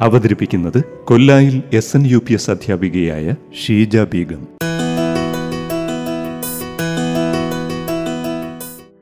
അവതരിപ്പിക്കുന്നത് കൊല്ലായിൽ S N U P S അധ്യാപികയായ ഷീജ ബീഗം.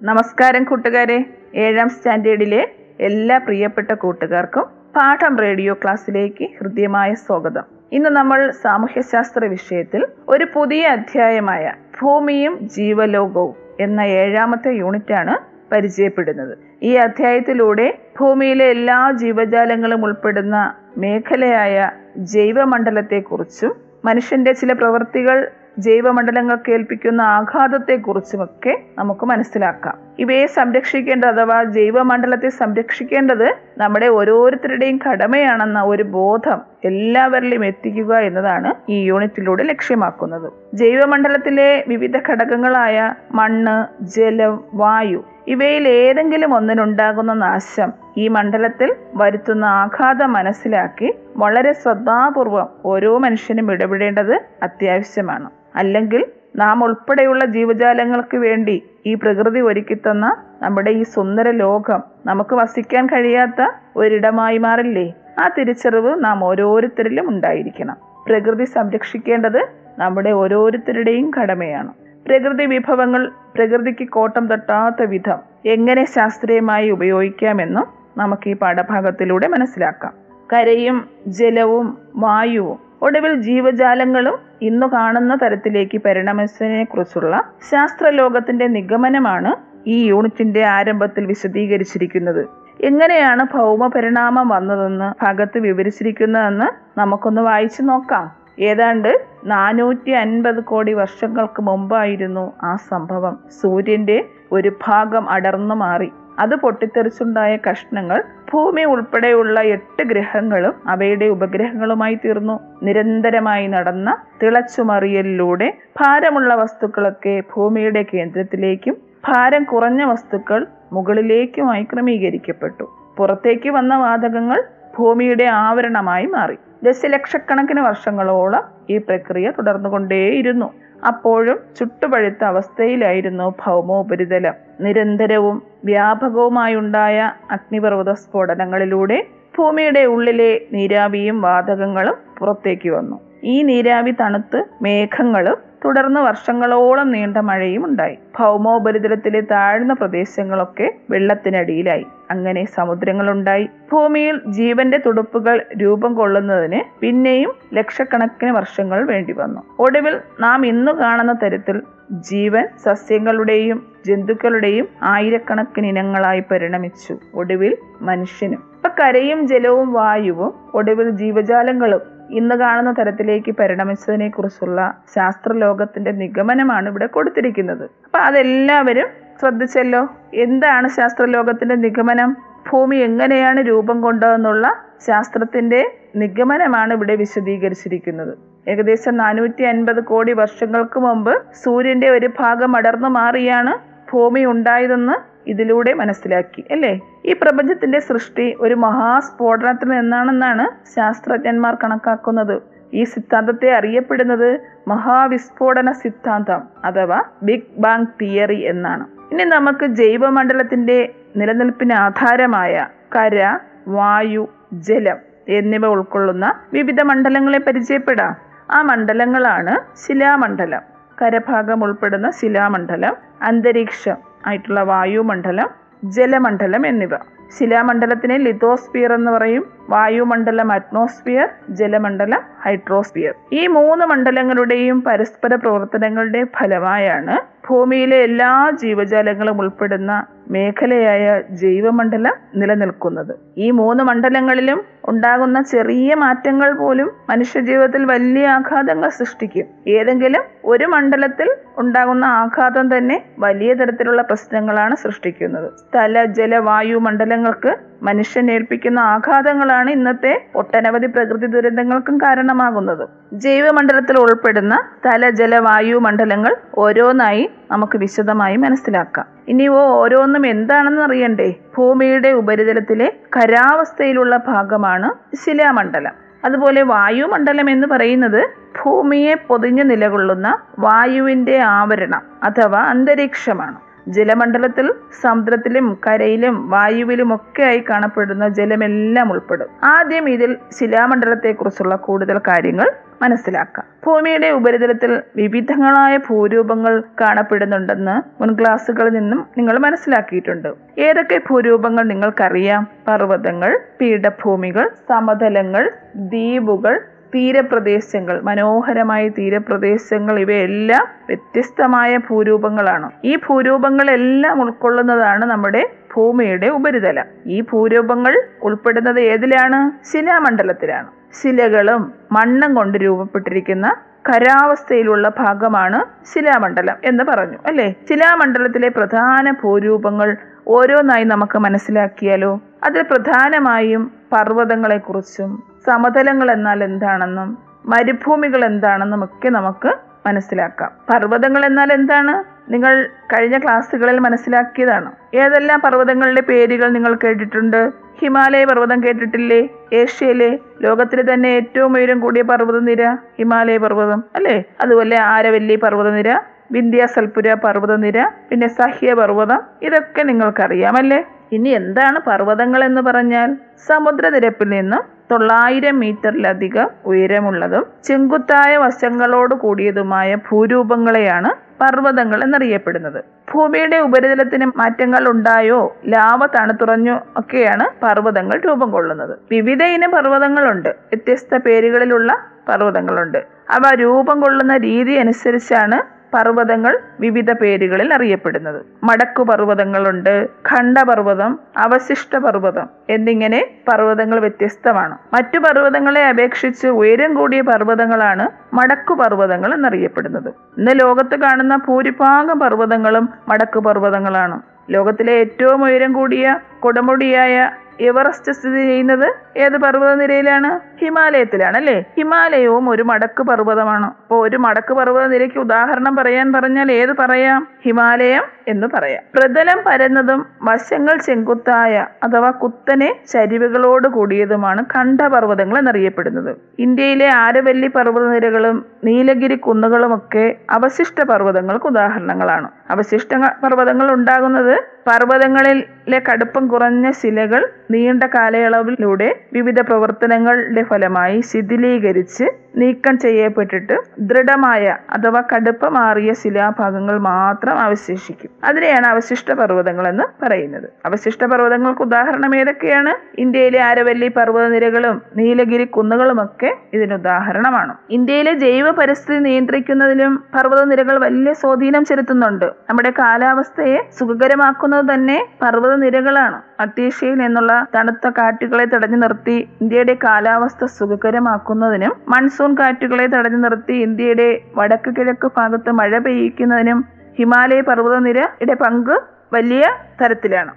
നമസ്കാരം കൂട്ടുകാരെ. ഏഴാം സ്റ്റാൻഡേർഡിലെ എല്ലാ പ്രിയപ്പെട്ട കൂട്ടുകാർക്കും പാഠം റേഡിയോ ക്ലാസ്സിലേക്ക് ഹൃദ്യമായ സ്വാഗതം. ഇന്ന് നമ്മൾ സാമൂഹ്യശാസ്ത്ര വിഷയത്തിൽ ഒരു പുതിയ അധ്യായമായ ഭൂമിയും ജീവലോകവും എന്ന ഏഴാമത്തെ യൂണിറ്റാണ് പരിചയപ്പെടുന്നത്. ഈ അധ്യായത്തിലൂടെ ഭൂമിയിലെ എല്ലാ ജീവജാലങ്ങളും ഉൾപ്പെടുന്ന മേഖലയായ ജൈവമണ്ഡലത്തെക്കുറിച്ചും മനുഷ്യന്റെ ചില പ്രവൃത്തികൾ ജൈവമണ്ഡലങ്ങൾക്ക് ഏൽപ്പിക്കുന്ന ആഘാതത്തെക്കുറിച്ചുമൊക്കെ നമുക്ക് മനസ്സിലാക്കാം. ഇവയെ സംരക്ഷിക്കേണ്ടത് അഥവാ ജൈവമണ്ഡലത്തെ സംരക്ഷിക്കേണ്ടത് നമ്മുടെ ഓരോരുത്തരുടെയും കടമയാണെന്ന ഒരു ബോധം എല്ലാവരിലും എത്തിക്കുക എന്നതാണ് ഈ യൂണിറ്റിലൂടെ ലക്ഷ്യമാക്കുന്നത്. ജൈവമണ്ഡലത്തിലെ വിവിധ ഘടകങ്ങളായ മണ്ണ് ജലം വായു ഇവയിൽ ഏതെങ്കിലും ഒന്നിനുണ്ടാകുന്ന നാശം ഈ മണ്ഡലത്തിൽ വരുത്തുന്ന ആഘാതം മനസ്സിലാക്കി വളരെ ശ്രദ്ധാപൂർവം ഓരോ മനുഷ്യനും ഇടപെടേണ്ടത് അത്യാവശ്യമാണ്. അല്ലെങ്കിൽ നാം ഉൾപ്പെടെയുള്ള ജീവജാലങ്ങൾക്ക് വേണ്ടി ഈ പ്രകൃതി ഒരുക്കിത്തന്ന നമ്മുടെ ഈ സുന്ദര ലോകം നമുക്ക് വസിക്കാൻ കഴിയാത്ത ഒരിടമായി മാറില്ലേ? ആ തിരിച്ചറിവ് നാം ഓരോരുത്തരിലും ഉണ്ടായിരിക്കണം. പ്രകൃതി സംരക്ഷിക്കേണ്ടത് നമ്മുടെ ഓരോരുത്തരുടെയും കടമയാണ്. പ്രകൃതി വിഭവങ്ങൾ പ്രകൃതിക്ക് കോട്ടം തട്ടാത്ത വിധം എങ്ങനെ ശാസ്ത്രീയമായി ഉപയോഗിക്കാമെന്നും നമുക്ക് ഈ പാഠഭാഗത്തിലൂടെ മനസ്സിലാക്കാം. കരയും ജലവും വായുവും ഒടുവിൽ ജീവജാലങ്ങളും ഇന്നു കാണുന്ന തരത്തിലേക്ക് പരിണമിച്ചതിനെ കുറിച്ചുള്ള ശാസ്ത്രലോകത്തിന്റെ നിഗമനമാണ് ഈ യൂണിറ്റിന്റെ ആരംഭത്തിൽ വിശദീകരിച്ചിരിക്കുന്നത്. എങ്ങനെയാണ് ഭൗമ പരിണാമം വന്നതെന്ന് ഭാഗത്ത് വിവരിച്ചിരിക്കുന്നതെന്ന് നമുക്കൊന്ന് വായിച്ചു നോക്കാം. ഏതാണ്ട് നാനൂറ്റി അൻപത് കോടി വർഷങ്ങൾക്ക് മുമ്പായിരുന്നു ആ സംഭവം. സൂര്യന്റെ ഒരു ഭാഗം അടർന്നു മാറി. അത് പൊട്ടിത്തെറിച്ചുണ്ടായ കഷ്ണങ്ങൾ ഭൂമി ഉൾപ്പെടെയുള്ള എട്ട് ഗ്രഹങ്ങളും അവയുടെ ഉപഗ്രഹങ്ങളുമായി തീർന്നു. നിരന്തരമായി നടന്ന തിളച്ചുമറിയലിലൂടെ ഭാരമുള്ള വസ്തുക്കളൊക്കെ ഭൂമിയുടെ കേന്ദ്രത്തിലേക്കും ഭാരം കുറഞ്ഞ വസ്തുക്കൾ മുകളിലേക്കുമായി ക്രമീകരിക്കപ്പെട്ടു. പുറത്തേക്ക് വന്ന വാതകങ്ങൾ ഭൂമിയുടെ ആവരണമായി മാറി. ദശലക്ഷക്കണക്കിന് വർഷങ്ങളോളം ഈ പ്രക്രിയ തുടർന്നുകൊണ്ടേയിരുന്നു. അപ്പോഴും ചുട്ടുപഴുത്ത അവസ്ഥയിലായിരുന്നു ഭൗമോപരിതലം. നിരന്തരവും വ്യാപകവുമായുണ്ടായ അഗ്നിപർവത സ്ഫോടനങ്ങളിലൂടെ ഭൂമിയുടെ ഉള്ളിലെ നീരാവിയും വാതകങ്ങളും പുറത്തേക്ക് വന്നു. ഈ നീരാവി തണുത്ത് മേഘങ്ങളും തുടർന്ന് വർഷങ്ങളോളം നീണ്ട മഴയും ഉണ്ടായി. ഭൗമോപരിതലത്തിലെ താഴ്ന്ന പ്രദേശങ്ങളൊക്കെ വെള്ളത്തിനടിയിലായി. അങ്ങനെ സമുദ്രങ്ങളുണ്ടായി. ഭൂമിയിൽ ജീവന്റെ തുടുപ്പുകൾ രൂപം കൊള്ളുന്നതിന് പിന്നെയും ലക്ഷക്കണക്കിന് വർഷങ്ങൾ വേണ്ടി വന്നു. ഒടുവിൽ നാം ഇന്നു കാണുന്ന തരത്തിൽ ജീവൻ സസ്യങ്ങളുടെയും ജന്തുക്കളുടെയും ആയിരക്കണക്കിന് ഇനങ്ങളായി പരിണമിച്ചു. ഒടുവിൽ മനുഷ്യനും. ഇപ്പൊ കരയും ജലവും വായുവും ഒടുവിൽ ജീവജാലങ്ങളും ഇന്ന് കാണുന്ന തരത്തിലേക്ക് പരിണമിച്ചതിനെ കുറിച്ചുള്ള ശാസ്ത്രലോകത്തിന്റെ നിഗമനമാണ് ഇവിടെ കൊടുത്തിരിക്കുന്നത്. അപ്പൊ അതെല്ലാവരും ശ്രദ്ധിച്ചല്ലോ എന്താണ് ശാസ്ത്രലോകത്തിന്റെ നിഗമനം? ഭൂമി എങ്ങനെയാണ് രൂപം കൊണ്ടതെന്നുള്ള ശാസ്ത്രത്തിന്റെ നിഗമനമാണ് ഇവിടെ വിശദീകരിച്ചിരിക്കുന്നത്. ഏകദേശം നാനൂറ്റി അൻപത് കോടി വർഷങ്ങൾക്ക് മുമ്പ് സൂര്യന്റെ ഒരു ഭാഗം അടർന്നു മാറിയാണ് ഭൂമി ഉണ്ടായതെന്ന് ഇതിലൂടെ മനസ്സിലാക്കി അല്ലേ? ഈ പ്രപഞ്ചത്തിന്റെ സൃഷ്ടി ഒരു മഹാസ്ഫോടനത്തിൽ നിന്നാണെന്നാണ് ശാസ്ത്രജ്ഞന്മാർ കണക്കാക്കുന്നത്. ഈ സിദ്ധാന്തത്തെ അറിയപ്പെടുന്നത് മഹാവിസ്ഫോടന സിദ്ധാന്തം അഥവാ ബിഗ് ബാങ് തിയറി എന്നാണ്. ഇനി നമുക്ക് ജൈവമണ്ഡലത്തിന്റെ നിലനിൽപ്പിന് ആധാരമായ കര വായു ജലം എന്നിവ ഉൾക്കൊള്ളുന്ന വിവിധ മണ്ഡലങ്ങളെ പരിചയപ്പെടാം. ആ മണ്ഡലങ്ങളാണ് ശിലാമണ്ഡലം. കരഭാഗം ഉൾപ്പെടുന്ന ശിലാമണ്ഡലം അന്തരീക്ഷം ആയിട്ടുള്ള വായുമണ്ഡലം ജലമണ്ഡലം എന്നിവ. ശിലാമണ്ഡലത്തിനെ ലിത്തോസ്ഫിയർ എന്ന് പറയും. വായുമണ്ഡലം അറ്റ്മോസ്ഫിയർ ജലമണ്ഡലം ഹൈഡ്രോസ്ഫിയർ. ഈ മൂന്ന് മണ്ഡലങ്ങളുടെയും പരസ്പര പ്രവർത്തനങ്ങളുടെ ഫലമായാണ് ഭൂമിയിലെ എല്ലാ ജീവജാലങ്ങളും ഉൾപ്പെടുന്ന മേഖലയായ ജൈവമണ്ഡലം നിലനിൽക്കുന്നത്. ഈ മൂന്ന് മണ്ഡലങ്ങളിലും ഉണ്ടാകുന്ന ചെറിയ മാറ്റങ്ങൾ പോലും മനുഷ്യജീവിതത്തിൽ വലിയ ആഘാതങ്ങൾ സൃഷ്ടിക്കും. ഏതെങ്കിലും ഒരു മണ്ഡലത്തിൽ ഉണ്ടാകുന്ന ആഘാതം തന്നെ വലിയ തരത്തിലുള്ള പ്രശ്നങ്ങളാണ് സൃഷ്ടിക്കുന്നത്. സ്ഥല ജല വായു മണ്ഡലങ്ങൾക്ക് മനുഷ്യൻ ഏൽപ്പിക്കുന്ന ആഘാതങ്ങളാണ് ഇന്നത്തെ ഒട്ടനവധി പ്രകൃതി ദുരന്തങ്ങൾക്കും കാരണമാകുന്നത്. ജൈവമണ്ഡലത്തിൽ ഉൾപ്പെടുന്ന തല ജല വായു മണ്ഡലങ്ങൾ ഓരോന്നായി നമുക്ക് വിശദമായി മനസ്സിലാക്കാം. ഇനി ഓരോന്നും എന്താണെന്ന് അറിയണ്ടേ? ഭൂമിയുടെ ഉപരിതലത്തിലെ ഖരാവസ്ഥയിലുള്ള ഭാഗമാണ് ശിലാമണ്ഡലം. അതുപോലെ വായുമണ്ഡലം എന്ന് പറയുന്നത് ഭൂമിയെ പൊതിഞ്ഞു നിലകൊള്ളുന്ന വായുവിന്റെ ആവരണം അഥവാ അന്തരീക്ഷമാണ്. ജലമണ്ഡലത്തിൽ സമുദ്രത്തിലും കരയിലും വായുവിലും ഒക്കെയായി കാണപ്പെടുന്ന ജലമെല്ലാം ഉൾപ്പെടും. ആദ്യം ഇതിൽ ശിലാമണ്ഡലത്തെക്കുറിച്ചുള്ള കൂടുതൽ കാര്യങ്ങൾ മനസ്സിലാക്കാം. ഭൂമിയുടെ ഉപരിതലത്തിൽ വിവിധങ്ങളായ ഭൂരൂപങ്ങൾ കാണപ്പെടുന്നുണ്ടെന്ന് മുൻ ക്ലാസ്സുകളിൽ നിന്നും നിങ്ങൾ മനസ്സിലാക്കിയിട്ടുണ്ട്. ഏതൊക്കെ ഭൂരൂപങ്ങൾ നിങ്ങൾക്കറിയാം? പർവതങ്ങൾ പീഠഭൂമികൾ സമതലങ്ങൾ ദ്വീപുകൾ തീരപ്രദേശങ്ങൾ മനോഹരമായ തീരപ്രദേശങ്ങൾ ഇവയെല്ലാം വ്യത്യസ്തമായ ഭൂരൂപങ്ങളാണ്. ഈ ഭൂരൂപങ്ങളെല്ലാം ഉൾക്കൊള്ളുന്നതാണ് നമ്മുടെ ഭൂമിയുടെ ഉപരിതലം. ഈ ഭൂരൂപങ്ങൾ ഉൾപ്പെടുന്നത് ഏതിലാണ്? ശിലാമണ്ഡലത്തിലാണ്. ശിലകളും മണ്ണും കൊണ്ട് രൂപപ്പെട്ടിരിക്കുന്ന കരാവസ്ഥയിലുള്ള ഭാഗമാണ് ശിലാമണ്ഡലം എന്ന് പറഞ്ഞു അല്ലേ? ശിലാമണ്ഡലത്തിലെ പ്രധാന ഭൂരൂപങ്ങൾ ഓരോന്നായി നമുക്ക് മനസ്സിലാക്കിയാലോ? അതിൽ പ്രധാനമായും പർവതങ്ങളെക്കുറിച്ചും സമതലങ്ങൾ എന്നാൽ എന്താണെന്നും മരുഭൂമികൾ എന്താണെന്നും ഒക്കെ നമുക്ക് മനസ്സിലാക്കാം. പർവതങ്ങൾ എന്നാൽ എന്താണ്? നിങ്ങൾ കഴിഞ്ഞ ക്ലാസ്സുകളിൽ മനസ്സിലാക്കിയതാണ്. ഏതെല്ലാം പർവതങ്ങളുടെ പേരുകൾ നിങ്ങൾ കേട്ടിട്ടുണ്ട്? ഹിമാലയ പർവതം കേട്ടിട്ടില്ലേ? ഏഷ്യയിലെ ലോകത്തിലെ തന്നെ ഏറ്റവും ഉയരം കൂടിയ പർവതനിര ഹിമാലയ പർവതം അല്ലേ? അതുപോലെ ആരവല്ലി പർവതനിര വിന്ധ്യാസൽപുര പർവതനിര പിന്നെ സഹ്യ പർവതം. ഇതൊക്കെ നിങ്ങൾക്കറിയാമല്ലേ ഇനി എന്താണ് പർവതങ്ങൾ എന്ന് പറഞ്ഞാൽ? സമുദ്രനിരപ്പിൽ നിന്ന് തൊള്ളായിരം മീറ്ററിലധികം ഉയരമുള്ളതും ചെങ്കുത്തായ വശങ്ങളോട് കൂടിയതുമായ ഭൂരൂപങ്ങളെയാണ് പർവതങ്ങൾ എന്നറിയപ്പെടുന്നത്. ഭൂമിയുടെ ഉപരിതലത്തിന് മാറ്റങ്ങൾ ഉണ്ടായോ? ലാവ തണുത്തുറഞ്ഞോ ഒക്കെയാണ് പർവതങ്ങൾ രൂപം കൊള്ളുന്നത്. വിവിധ ഇനം പർവതങ്ങളുണ്ട്. വ്യത്യസ്ത പേരുകളിലുള്ള പർവതങ്ങളുണ്ട്. അവ രൂപം കൊള്ളുന്ന രീതി അനുസരിച്ചാണ് പർവതങ്ങൾ വിവിധ പേരുകളിൽ അറിയപ്പെടുന്നത്. മടക്കു പർവതങ്ങളുണ്ട് ഖണ്ഡപർവതം അവശിഷ്ട പർവതം എന്നിങ്ങനെ പർവതങ്ങൾ വ്യത്യസ്തമാണ്. മറ്റു പർവതങ്ങളെ അപേക്ഷിച്ച് ഉയരം കൂടിയ പർവതങ്ങളാണ് മടക്കു പർവതങ്ങൾ എന്നറിയപ്പെടുന്നത്. ഇന്ന് ലോകത്ത് കാണുന്ന ഭൂരിഭാഗം പർവതങ്ങളും മടക്കു പർവതങ്ങളാണ്. ലോകത്തിലെ ഏറ്റവും ഉയരം കൂടിയ കൊടുമുടിയായ എവറസ്റ്റ് സ്ഥിതി ചെയ്യുന്നത് ഏത് പർവതനിരയിലാണ്? ഹിമാലയത്തിലാണ് അല്ലേ ഹിമാലയവും ഒരു മടക്ക് പർവതമാണ്. അപ്പോൾ ഒരു മടക്ക് പർവത നിരയ്ക്ക് ഉദാഹരണം പറയാൻ പറഞ്ഞാൽ ഏത് പറയാം? ഹിമാലയം എന്ന് പറയാം. പ്രതലം പരന്നതും വശങ്ങൾ ചെങ്കുത്തായ അഥവാ കുത്തനെ ചരിവുകളോട് കൂടിയതുമാണ് ഖണ്ഡപർവതങ്ങൾ എന്നറിയപ്പെടുന്നത്. ഇന്ത്യയിലെ ആരവല്ലി പർവതനിരകളും നീലഗിരി കുന്നുകളുമൊക്കെ അവശിഷ്ട പർവതങ്ങൾക്ക് ഉദാഹരണങ്ങളാണ്. അവശിഷ്ട പർവതങ്ങൾ ഉണ്ടാകുന്നത് പർവതങ്ങളിലെ കടുപ്പം കുറഞ്ഞ ശിലകൾ നീണ്ട കാലയളവിലൂടെ വിവിധ പ്രവർത്തനങ്ങളുടെ ഫലമായി ശിഥിലീകരിച്ച് നീക്കം ചെയ്യപ്പെട്ടിട്ട് ദൃഢമായ അഥവാ കടുപ്പമാറിയ ശിലാഭാഗങ്ങൾ മാത്രം അവശേഷിക്കും. അതിനെയാണ് അവശിഷ്ട പർവതങ്ങൾ എന്ന് പറയുന്നത്. അവശിഷ്ട പർവതങ്ങൾക്ക് ഉദാഹരണം ഏതൊക്കെയാണ്? ഇന്ത്യയിലെ ആരവല്ലി പർവതനിരകളും നീലഗിരി കുന്നുകളുമൊക്കെ ഇതിന് ഉദാഹരണമാണ്. ഇന്ത്യയിലെ ജൈവ പരിസ്ഥിതി നിയന്ത്രിക്കുന്നതിലും പർവതനിരകൾ വലിയ സ്വാധീനം ചെലുത്തുന്നുണ്ട്. നമ്മുടെ കാലാവസ്ഥയെ സുഖകരമാക്കുന്നത് തന്നെ പർവതനിരകളാണ്. മധ്യേഷ്യയിൽ നിന്നുള്ള തണുത്ത കാറ്റുകളെ തടഞ്ഞു നിർത്തി ഇന്ത്യയുടെ കാലാവസ്ഥ സുഖകരമാക്കുന്നതിനും മൺസൂൺ കാറ്റുകളെ തടഞ്ഞു നിർത്തി ഇന്ത്യയുടെ വടക്ക് കിഴക്ക് ഭാഗത്ത് മഴ പെയ്യിക്കുന്നതിനും ഹിമാലയ പർവതനിരയുടെ പങ്ക് വലിയ തരത്തിലാണ്.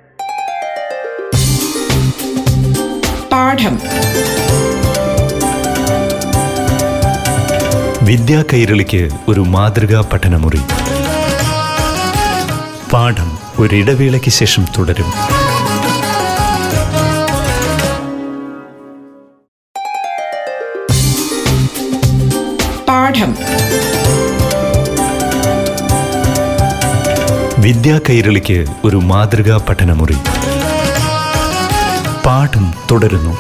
പാഠം. വിദ്യാ കൈരളിക്ക് ഒരു മാതൃകാ പഠനമുറി. പാഠം ഒരിടവേളയ്ക്ക് ശേഷം തുടരും. വിദ്യാ കൈരളിക്ക് ഒരു മാതൃകാ പഠനമുറി. പാഠം തുടരുന്നു.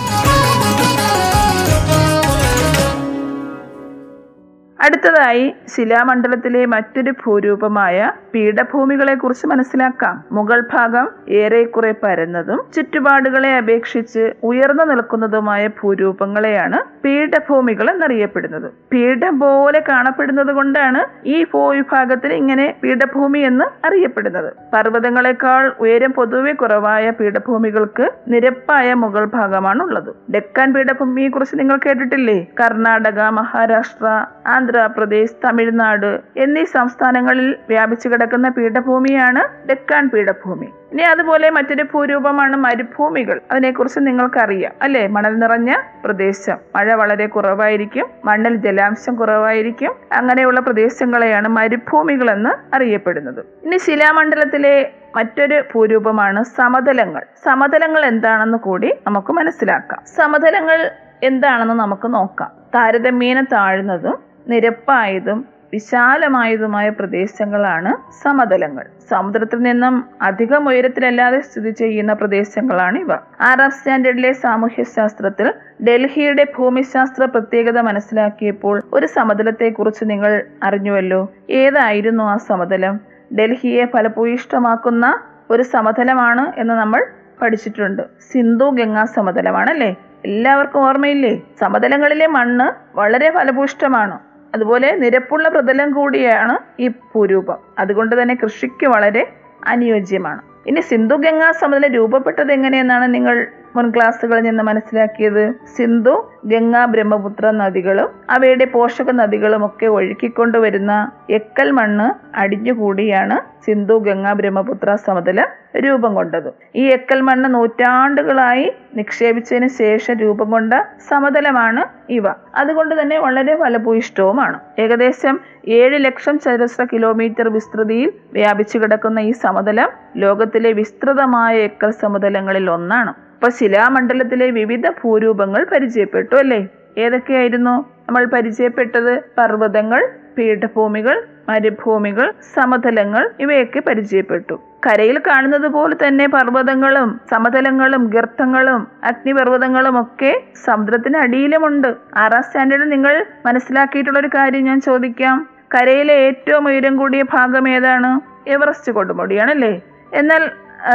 അടുത്തതായി ശിലാമണ്ഡലത്തിലെ മറ്റൊരു ഭൂരൂപമായ പീഠഭൂമികളെ കുറിച്ച് മനസ്സിലാക്കാം. മുഗൾ ഭാഗം ഏറെക്കുറെ പരന്നതും ചുറ്റുപാടുകളെ അപേക്ഷിച്ച് ഉയർന്നു നിൽക്കുന്നതുമായ ഭൂരൂപങ്ങളെയാണ് പീഠഭൂമികൾ എന്നറിയപ്പെടുന്നത്. പീഠം പോലെ കാണപ്പെടുന്നത് കൊണ്ടാണ് ഈ ഭൂവിഭാഗത്തിന് ഇങ്ങനെ പീഠഭൂമി എന്ന് അറിയപ്പെടുന്നത്. പർവതങ്ങളെക്കാൾ ഉയരം പൊതുവെ കുറവായ പീഠഭൂമികൾക്ക് നിരപ്പായ മുഗൾ ഭാഗമാണുള്ളത്. ഡെക്കാൻ പീഠഭൂമിയെ കുറിച്ച് നിങ്ങൾ കേട്ടിട്ടില്ലേ? കർണാടക മഹാരാഷ്ട്ര ആന്ധ്ര ആന്ധ്രാപ്രദേശ് തമിഴ്നാട് എന്നീ സംസ്ഥാനങ്ങളിൽ വ്യാപിച്ചു കിടക്കുന്ന പീഠഭൂമിയാണ് ഡെക്കാൻ പീഠഭൂമി. ഇനി അതുപോലെ മറ്റൊരു ഭൂരൂപമാണ് മരുഭൂമികൾ. അതിനെക്കുറിച്ച് നിങ്ങൾക്കറിയാം അല്ലെ? മണൽ നിറഞ്ഞ പ്രദേശം. മഴ വളരെ കുറവായിരിക്കും മണ്ണിൽ ജലാംശം കുറവായിരിക്കും. അങ്ങനെയുള്ള പ്രദേശങ്ങളെയാണ് മരുഭൂമികൾ എന്ന് അറിയപ്പെടുന്നത്. ഇനി ശിലാമണ്ഡലത്തിലെ മറ്റൊരു ഭൂരൂപമാണ് സമതലങ്ങൾ. സമതലങ്ങൾ എന്താണെന്ന് കൂടി നമുക്ക് മനസ്സിലാക്കാം. സമതലങ്ങൾ എന്താണെന്ന് നമുക്ക് നോക്കാം. താരതമ്യേന താഴ്ന്നതും നിരപ്പായതും വിശാലമായതുമായ പ്രദേശങ്ങളാണ് സമതലങ്ങൾ. സമുദ്രത്തിൽ നിന്നും അധികം ഉയരത്തിലല്ലാതെ സ്ഥിതി ചെയ്യുന്ന പ്രദേശങ്ങളാണ് ഇവ. ആറാം സ്റ്റാൻഡേർഡിലെ സാമൂഹ്യശാസ്ത്രത്തിൽ ഡൽഹിയുടെ ഭൂമിശാസ്ത്ര പ്രത്യേകത മനസ്സിലാക്കിയപ്പോൾ ഒരു സമതലത്തെക്കുറിച്ച് നിങ്ങൾ അറിഞ്ഞുവല്ലോ. ഏതായിരുന്നു ആ സമതലം? ഡൽഹിയെ ഫലഭൂയിഷ്ടമാക്കുന്ന ഒരു സമതലമാണ് എന്ന് നമ്മൾ പഠിച്ചിട്ടുണ്ട്. സിന്ധു ഗംഗാ സമതലമാണ് അല്ലേ എല്ലാവർക്കും ഓർമ്മയില്ലേ? സമതലങ്ങളിലെ മണ്ണ് വളരെ ഫലഭൂയിഷ്ടമാണ്. അതുപോലെ നിരപ്പുള്ള പ്രതലം കൂടിയാണ് ഈ ഭൂരൂപം. അതുകൊണ്ട് തന്നെ കൃഷിക്ക് വളരെ അനുയോജ്യമാണ്. ഇനി സിന്ധു ഗംഗാ സമതലം രൂപപ്പെട്ടത് എങ്ങനെയെന്നാണ് നിങ്ങൾ മുൻ ക്ലാസ്സുകളിൽ നിന്ന് മനസ്സിലാക്കിയത് സിന്ധു ഗംഗ ബ്രഹ്മപുത്ര നദികളും അവയുടെ പോഷക നദികളും ഒക്കെ ഒഴുക്കിക്കൊണ്ടുവരുന്ന എക്കൽ മണ്ണ് അടിഞ്ഞുകൂടിയാണ് സിന്ധു ഗംഗ ബ്രഹ്മപുത്ര സമതലം രൂപം കൊണ്ടത്. ഈ എക്കൽ മണ്ണ് നൂറ്റാണ്ടുകളായി നിക്ഷേപിച്ചതിന് ശേഷം രൂപം കൊണ്ട സമതലമാണ് ഇവ. അതുകൊണ്ട് തന്നെ വളരെ ഫലഭൂയിഷ്ടവുമാണ് ഏകദേശം ഏഴ് ലക്ഷം ചതുരശ്ര കിലോമീറ്റർ വിസ്തൃതിയിൽ വ്യാപിച്ചു കിടക്കുന്ന ഈ സമതലം ലോകത്തിലെ വിസ്തൃതമായ എക്കൽ സമതലങ്ങളിൽ ഒന്നാണ്. അപ്പൊ ശിലാമണ്ഡലത്തിലെ വിവിധ ഭൂരൂപങ്ങൾ പരിചയപ്പെട്ടു അല്ലേ? ഏതൊക്കെയായിരുന്നു നമ്മൾ പരിചയപ്പെട്ടത്? പർവതങ്ങൾ പീഠഭൂമികൾ മരുഭൂമികൾ സമതലങ്ങൾ ഇവയൊക്കെ പരിചയപ്പെട്ടു. കരയിൽ കാണുന്നത് പോലെ തന്നെ പർവതങ്ങളും സമതലങ്ങളും ഗർത്തങ്ങളും അഗ്നിപർവതങ്ങളും ഒക്കെ സമുദ്രത്തിന് അടിയിലുമുണ്ട്. ആറാം സ്റ്റാൻഡേർഡ് നിങ്ങൾ മനസ്സിലാക്കിയിട്ടുള്ള ഒരു കാര്യം ഞാൻ ചോദിക്കാം. കരയിലെ ഏറ്റവും ഉയരം കൂടിയ ഭാഗം ഏതാണ്? എവറസ്റ്റ് കൊടുമുടിയാണല്ലേ? എന്നാൽ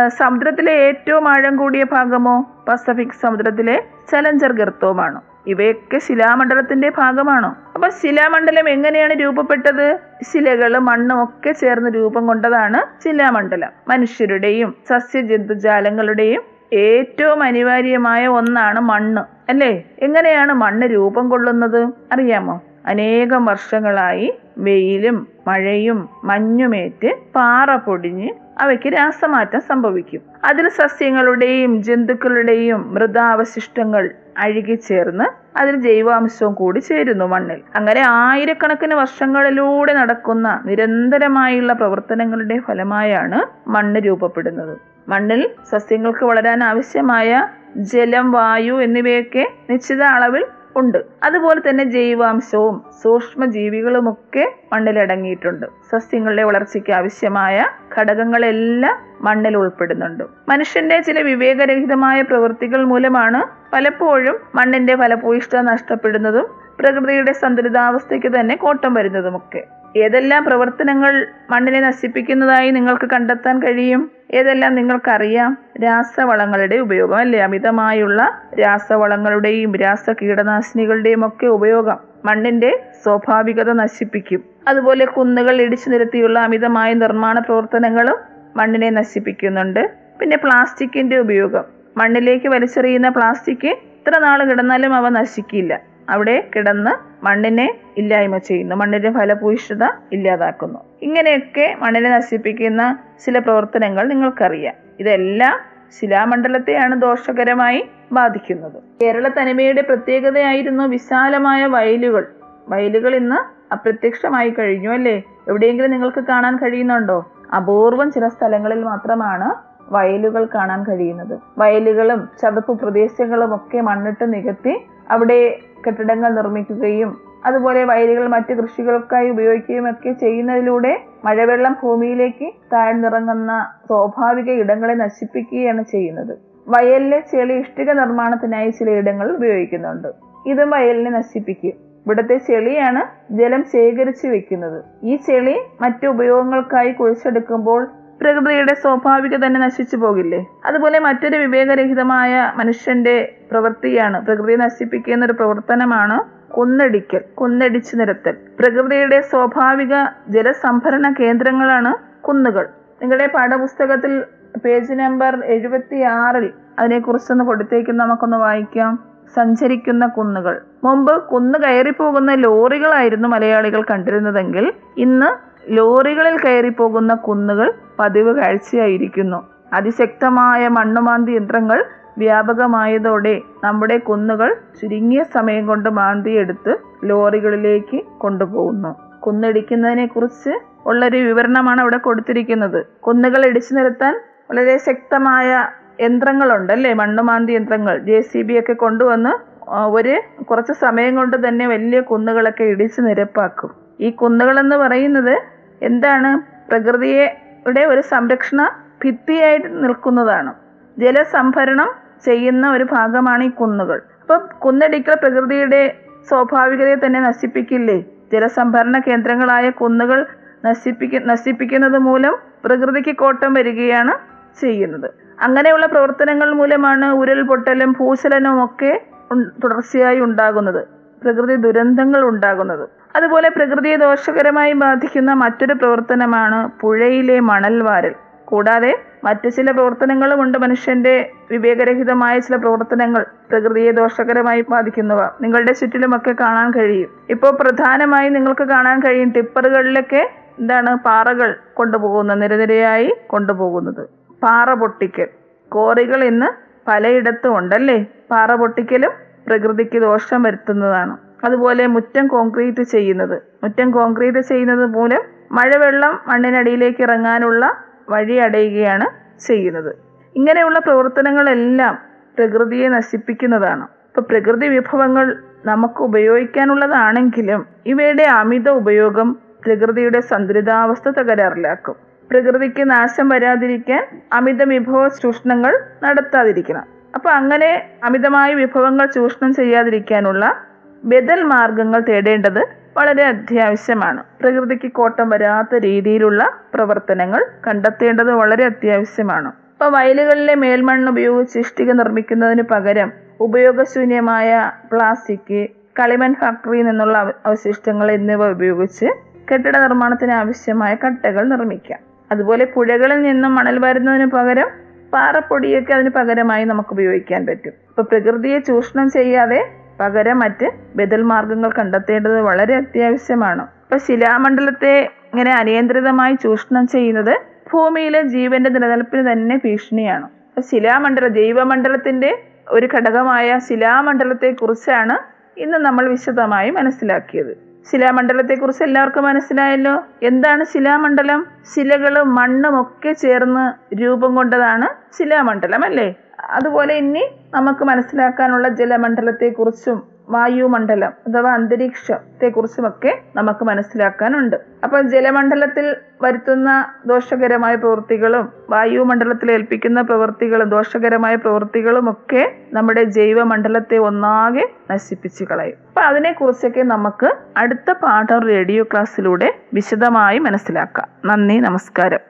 സമുദ്രത്തിലെ ഏറ്റവും ആഴം കൂടിയ ഭാഗമോ? പസഫിക് സമുദ്രത്തിലെ ചലഞ്ചർ ഗർത്തവുമാണ്? ഇവയൊക്കെ ശിലാമണ്ഡലത്തിന്റെ ഭാഗമാണോ? അപ്പൊ ശിലാമണ്ഡലം എങ്ങനെയാണ് രൂപപ്പെട്ടത്? ശിലകളും മണ്ണും ഒക്കെ ചേർന്ന് രൂപം കൊണ്ടതാണ് ശിലാമണ്ഡലം. മനുഷ്യരുടെയും സസ്യജന്തുജാലങ്ങളുടെയും ഏറ്റവും അനിവാര്യമായ ഒന്നാണ് മണ്ണ്. അല്ലേ? എങ്ങനെയാണ് മണ്ണ് രൂപം കൊള്ളുന്നത്? അറിയാമോ? അനേകം വർഷങ്ങളായി വെയിലും മഴയും മഞ്ഞുമേറ്റ് പാറ പൊടിഞ്ഞ് അവയ്ക്ക് രാസമാറ്റം സംഭവിക്കും. അതിൽ സസ്യങ്ങളുടെയും ജന്തുക്കളുടെയും മൃതാവശിഷ്ടങ്ങൾ അഴുകി ചേർന്ന് അതിൽ ജൈവാംശവും കൂടി ചേരുന്നു മണ്ണിൽ. അങ്ങനെ ആയിരക്കണക്കിന് വർഷങ്ങളിലൂടെ നടക്കുന്ന നിരന്തരമായുള്ള പ്രവർത്തനങ്ങളുടെ ഫലമായാണ് മണ്ണ് രൂപപ്പെടുന്നത്. മണ്ണിൽ സസ്യങ്ങൾക്ക് വളരാൻ ആവശ്യമായ ജലം വായു എന്നിവയൊക്കെ നിശ്ചിത അളവിൽ ഉണ്ട്. അതുപോലെ തന്നെ ജൈവാംശവും സൂക്ഷ്മ മണ്ണിലടങ്ങിയിട്ടുണ്ട്. സസ്യങ്ങളുടെ വളർച്ചയ്ക്ക് ആവശ്യമായ ഘടകങ്ങളെല്ലാം മണ്ണിൽ ഉൾപ്പെടുന്നുണ്ട്. മനുഷ്യന്റെ ചില വിവേകരഹിതമായ പ്രവൃത്തികൾ മൂലമാണ് പലപ്പോഴും മണ്ണിന്റെ ഫലഭൂയിഷ്ഠത നഷ്ടപ്പെടുന്നതും പ്രകൃതിയുടെ സന്തുലിതാവസ്ഥയ്ക്ക് തന്നെ കോട്ടം വരുന്നതുമൊക്കെ. ഏതെല്ലാം പ്രവർത്തനങ്ങൾ മണ്ണിനെ നശിപ്പിക്കുന്നതായി നിങ്ങൾക്ക് കണ്ടെത്താൻ കഴിയും? ഏതെല്ലാം നിങ്ങൾക്കറിയാം? രാസവളങ്ങളുടെ ഉപയോഗം അല്ലെ? അമിതമായുള്ള രാസവളങ്ങളുടെയും രാസ കീടനാശിനികളുടെയും ഒക്കെ ഉപയോഗം മണ്ണിന്റെ സ്വാഭാവികത നശിപ്പിക്കും. അതുപോലെ കുന്നുകൾ ഇടിച്ചു നിരത്തിയുള്ള അമിതമായ നിർമ്മാണ പ്രവർത്തനങ്ങളും മണ്ണിനെ നശിപ്പിക്കുന്നുണ്ട്. പിന്നെ പ്ലാസ്റ്റിക്കിന്റെ ഉപയോഗം. മണ്ണിലേക്ക് വലിച്ചെറിയുന്ന പ്ലാസ്റ്റിക് ഇത്ര നാൾ കിടന്നാലും അവ നശിക്കില്ല. അവിടെ കിടന്ന് മണ്ണിനെ ഇല്ലായ്മ ചെയ്യുന്നു. മണ്ണിന്റെ ഫലഭൂയിഷ്ഠത ഇല്ലാതാക്കുന്നു. ഇങ്ങനെയൊക്കെ മണ്ണിനെ നശിപ്പിക്കുന്ന ചില പ്രവർത്തനങ്ങൾ നിങ്ങൾക്കറിയാം. ഇതെല്ലാം ശിലാമണ്ഡലത്തെയാണ് ദോഷകരമായി ബാധിക്കുന്നത്. കേരള തനിമയുടെ പ്രത്യേകതയായിരുന്നു വിശാലമായ വയലുകൾ. വയലുകൾ ഇന്ന് അപ്രത്യക്ഷമായി കഴിഞ്ഞു അല്ലേ? എവിടെയെങ്കിലും നിങ്ങൾക്ക് കാണാൻ കഴിയുന്നുണ്ടോ? അപൂർവം ചില സ്ഥലങ്ങളിൽ മാത്രമാണ് വയലുകൾ കാണാൻ കഴിയുന്നത്. വയലുകളും ചതുപ്പ് പ്രദേശങ്ങളും ഒക്കെ മണ്ണിട്ട് നികത്തി അവിടെ കെട്ടിടങ്ങൾ നിർമ്മിക്കുകയും അതുപോലെ വയലുകൾ മറ്റ് കൃഷികൾക്കായി ഉപയോഗിക്കുകയും ഒക്കെ ചെയ്യുന്നതിലൂടെ മഴവെള്ളം ഭൂമിയിലേക്ക് താഴ്ന്നിറങ്ങുന്ന സ്വാഭാവിക ഇടങ്ങളെ നശിപ്പിക്കുകയാണ് ചെയ്യുന്നത്. വയലിലെ ചെളി ഇഷ്ടിക നിർമ്മാണത്തിനായി ചിലയിടങ്ങൾ ഉപയോഗിക്കുന്നുണ്ട്. ഇതും വയലിനെ നശിപ്പിക്കും. ഇവിടുത്തെ ചെളിയാണ് ജലം ശേഖരിച്ചു വെക്കുന്നത്. ഈ ചെളി മറ്റു ഉപയോഗങ്ങൾക്കായി കുഴിച്ചെടുക്കുമ്പോൾ പ്രകൃതിയുടെ സ്വാഭാവിക തന്നെ നശിച്ചു പോകില്ലേ? അതുപോലെ മറ്റൊരു വിവേകരഹിതമായ മനുഷ്യന്റെ പ്രവൃത്തിയാണ്. പ്രകൃതിയെ നശിപ്പിക്കുന്ന ഒരു പ്രവർത്തനമാണ് കൊന്നടിക്കൽ കൊന്നടിച്ചു നിരത്തൽ. പ്രകൃതിയുടെ സ്വാഭാവിക ജലസംഭരണ കേന്ദ്രങ്ങളാണ് കുന്നുകൾ. നിങ്ങളുടെ പാഠപുസ്തകത്തിൽ പേജ് നമ്പർ എഴുപത്തി ആറിൽ അതിനെക്കുറിച്ചൊന്ന് കൊടുത്തേക്ക്. നമുക്കൊന്ന് വായിക്കാം. സഞ്ചരിക്കുന്ന കുന്നുകൾ. മുമ്പ് കുന്ന് കയറി പോകുന്ന ലോറികളായിരുന്നു മലയാളികൾ കണ്ടിരുന്നതെങ്കിൽ ഇന്ന് ലോറികളിൽ കയറി പോകുന്ന കുന്നുകൾ പതിവ് കാഴ്ചയായിരിക്കുന്നു. അതിശക്തമായ മണ്ണുമാന്തി യന്ത്രങ്ങൾ വ്യാപകമായതോടെ നമ്മുടെ കുന്നുകൾ ചുരുങ്ങിയ സമയം കൊണ്ട് മാന്തിയെടുത്ത് ലോറികളിലേക്ക് കൊണ്ടുപോകുന്നു. കുന്നിടിക്കുന്നതിനെ കുറിച്ച് ഉള്ളൊരു വിവരണമാണ് അവിടെ കൊടുത്തിരിക്കുന്നത്. കുന്നുകൾ ഇടിച്ചു നിരത്താൻ വളരെ ശക്തമായ യന്ത്രങ്ങളുണ്ട് അല്ലേ മണ്ണുമാന്തി യന്ത്രങ്ങൾ. ജെ സി ബി ഒക്കെ കൊണ്ടുവന്ന് ഒരു കുറച്ച് സമയം കൊണ്ട് തന്നെ വലിയ കുന്നുകളൊക്കെ ഇടിച്ചു നിരപ്പാക്കും. ഈ കുന്നുകളെന്ന് പറയുന്നത് എന്താണ്? പ്രകൃതിയുടെ ഒരു സംരക്ഷണ ഭിത്തിയായിട്ട് നിൽക്കുന്നതാണ്. ജലസംഭരണം ചെയ്യുന്ന ഒരു ഭാഗമാണ് ഈ കുന്നുകൾ. അപ്പം കുന്നടിക്കൽ പ്രകൃതിയുടെ സ്വാഭാവികതയെ തന്നെ നശിപ്പിക്കില്ലേ? ജലസംഭരണ കേന്ദ്രങ്ങളായ കുന്നുകൾ നശിപ്പിക്ക നശിപ്പിക്കുന്നത് മൂലം പ്രകൃതിക്ക് കോട്ടം വരികയാണ് ചെയ്യുന്നത്. അങ്ങനെയുള്ള പ്രവർത്തനങ്ങൾ മൂലമാണ് ഉരുൾപൊട്ടലും ഭൂചലനവും ഒക്കെ തുടർച്ചയായി ഉണ്ടാകുന്നത്. പ്രകൃതി ദുരന്തങ്ങൾ ഉണ്ടാകുന്നത്. അതുപോലെ പ്രകൃതിയെ ദോഷകരമായി ബാധിക്കുന്ന മറ്റൊരു പ്രവർത്തനമാണ് പുഴയിലെ മണൽ വാരൽ കൂടാതെ മറ്റു ചില പ്രവർത്തനങ്ങളുമുണ്ട് മനുഷ്യന്റെ വിവേകരഹിതമായ ചില പ്രവർത്തനങ്ങൾ പ്രകൃതിയെ ദോഷകരമായി ബാധിക്കുന്നവ. നിങ്ങളുടെ ചുറ്റിലുമൊക്കെ കാണാൻ കഴിയും. ഇപ്പോൾ പ്രധാനമായി നിങ്ങൾക്ക് കാണാൻ കഴിയും ടിപ്പറുകളിലൊക്കെ എന്താണ് പാറകൾ കൊണ്ടുപോകുന്ന നിരനിരയായി കൊണ്ടുപോകുന്നത്. പാറ പൊട്ടിക്കൽ. കോറികൾ ഇന്ന് പലയിടത്തും ഉണ്ടല്ലേ? പാറ പൊട്ടിക്കലും പ്രകൃതിക്ക് ദോഷം വരുത്തുന്നതാണ്. അതുപോലെ മുറ്റം കോൺക്രീറ്റ് ചെയ്യുന്നത്. മുറ്റം കോൺക്രീറ്റ് ചെയ്യുന്നത് മൂലം മഴവെള്ളം മണ്ണിനടിയിലേക്ക് ഇറങ്ങാനുള്ള വഴി അടയുകയാണ് ചെയ്യുന്നത്. ഇങ്ങനെയുള്ള പ്രവർത്തനങ്ങളെല്ലാം പ്രകൃതിയെ നശിപ്പിക്കുന്നതാണ്. ഇപ്പൊ പ്രകൃതി വിഭവങ്ങൾ നമുക്ക് ഉപയോഗിക്കാനുള്ളതാണെങ്കിലും ഇവയുടെ അമിത ഉപയോഗം പ്രകൃതിയുടെ സന്തുലിതാവസ്ഥ തകരാറിലാക്കും. പ്രകൃതിക്ക് നാശം വരാതിരിക്കാൻ അമിത വിഭവ ചൂഷണങ്ങൾ നടത്താതിരിക്കണം. അപ്പൊ അങ്ങനെ അമിതമായ വിഭവങ്ങൾ ചൂഷണം ചെയ്യാതിരിക്കാനുള്ള ബദൽ മാർഗങ്ങൾ തേടേണ്ടത് വളരെ അത്യാവശ്യമാണ്. പ്രകൃതിക്ക് കോട്ടം വരാത്ത രീതിയിലുള്ള പ്രവർത്തനങ്ങൾ കണ്ടെത്തേണ്ടത് വളരെ അത്യാവശ്യമാണ്. ഇപ്പൊ വയലുകളിലെ മേൽമണ്ണ് ഉപയോഗിച്ച് ഇഷ്ടിക നിർമ്മിക്കുന്നതിന് പകരം ഉപയോഗശൂന്യമായ പ്ലാസ്റ്റിക് കളിമൺ ഫാക്ടറിയിൽ നിന്നുള്ള അവ- അവശിഷ്ടങ്ങൾ എന്നിവ ഉപയോഗിച്ച് കെട്ടിട നിർമ്മാണത്തിന് ആവശ്യമായ കട്ടകൾ നിർമ്മിക്കാം. അതുപോലെ പുഴകളിൽ നിന്നും മണൽ വരുന്നതിന് പകരം പാറപ്പൊടിയൊക്കെ അതിന് പകരമായി നമുക്ക് ഉപയോഗിക്കാൻ പറ്റും. അപ്പൊ പ്രകൃതിയെ ചൂഷണം ചെയ്യാതെ പകരം മറ്റ് ബദൽ മാർഗങ്ങൾ കണ്ടെത്തേണ്ടത് വളരെ അത്യാവശ്യമാണ്. ഇപ്പൊ ശിലാമണ്ഡലത്തെ ഇങ്ങനെ അനിയന്ത്രിതമായി ചൂഷണം ചെയ്യുന്നത് ഭൂമിയിലെ ജീവന്റെ നിലനിൽപ്പിന് തന്നെ ഭീഷണിയാണ്. ശിലാമണ്ഡല ജൈവമണ്ഡലത്തിന്റെ ഒരു ഘടകമായ ശിലാമണ്ഡലത്തെ കുറിച്ചാണ് ഇന്ന് നമ്മൾ വിശദമായി മനസ്സിലാക്കിയത്. ശിലാമണ്ഡലത്തെ കുറിച്ച് എല്ലാവർക്കും മനസ്സിലായല്ലോ? എന്താണ് ശിലാമണ്ഡലം? ശിലകളും മണ്ണും ഒക്കെ ചേർന്ന് രൂപം കൊണ്ടതാണ് ശിലാമണ്ഡലം അല്ലേ? അതുപോലെ ഇനി നമുക്ക് മനസ്സിലാക്കാനുള്ള ജലമണ്ഡലത്തെക്കുറിച്ചും വായുമണ്ഡലം അഥവാ അന്തരീക്ഷത്തെക്കുറിച്ചുമൊക്കെ നമുക്ക് മനസ്സിലാക്കാനുണ്ട്. അപ്പൊ ജലമണ്ഡലത്തിൽ വരുത്തുന്ന ദോഷകരമായ പ്രവൃത്തികളും വായുമണ്ഡലത്തിൽ ഏൽപ്പിക്കുന്ന പ്രവൃത്തികളും ദോഷകരമായ പ്രവൃത്തികളും ഒക്കെ നമ്മുടെ ജൈവമണ്ഡലത്തെ ഒന്നാകെ നശിപ്പിച്ചു കളയും. അപ്പൊ അതിനെക്കുറിച്ചൊക്കെ നമുക്ക് അടുത്ത പാഠം റേഡിയോ ക്ലാസ്സിലൂടെ വിശദമായി മനസ്സിലാക്കാം. നന്ദി നമസ്കാരം.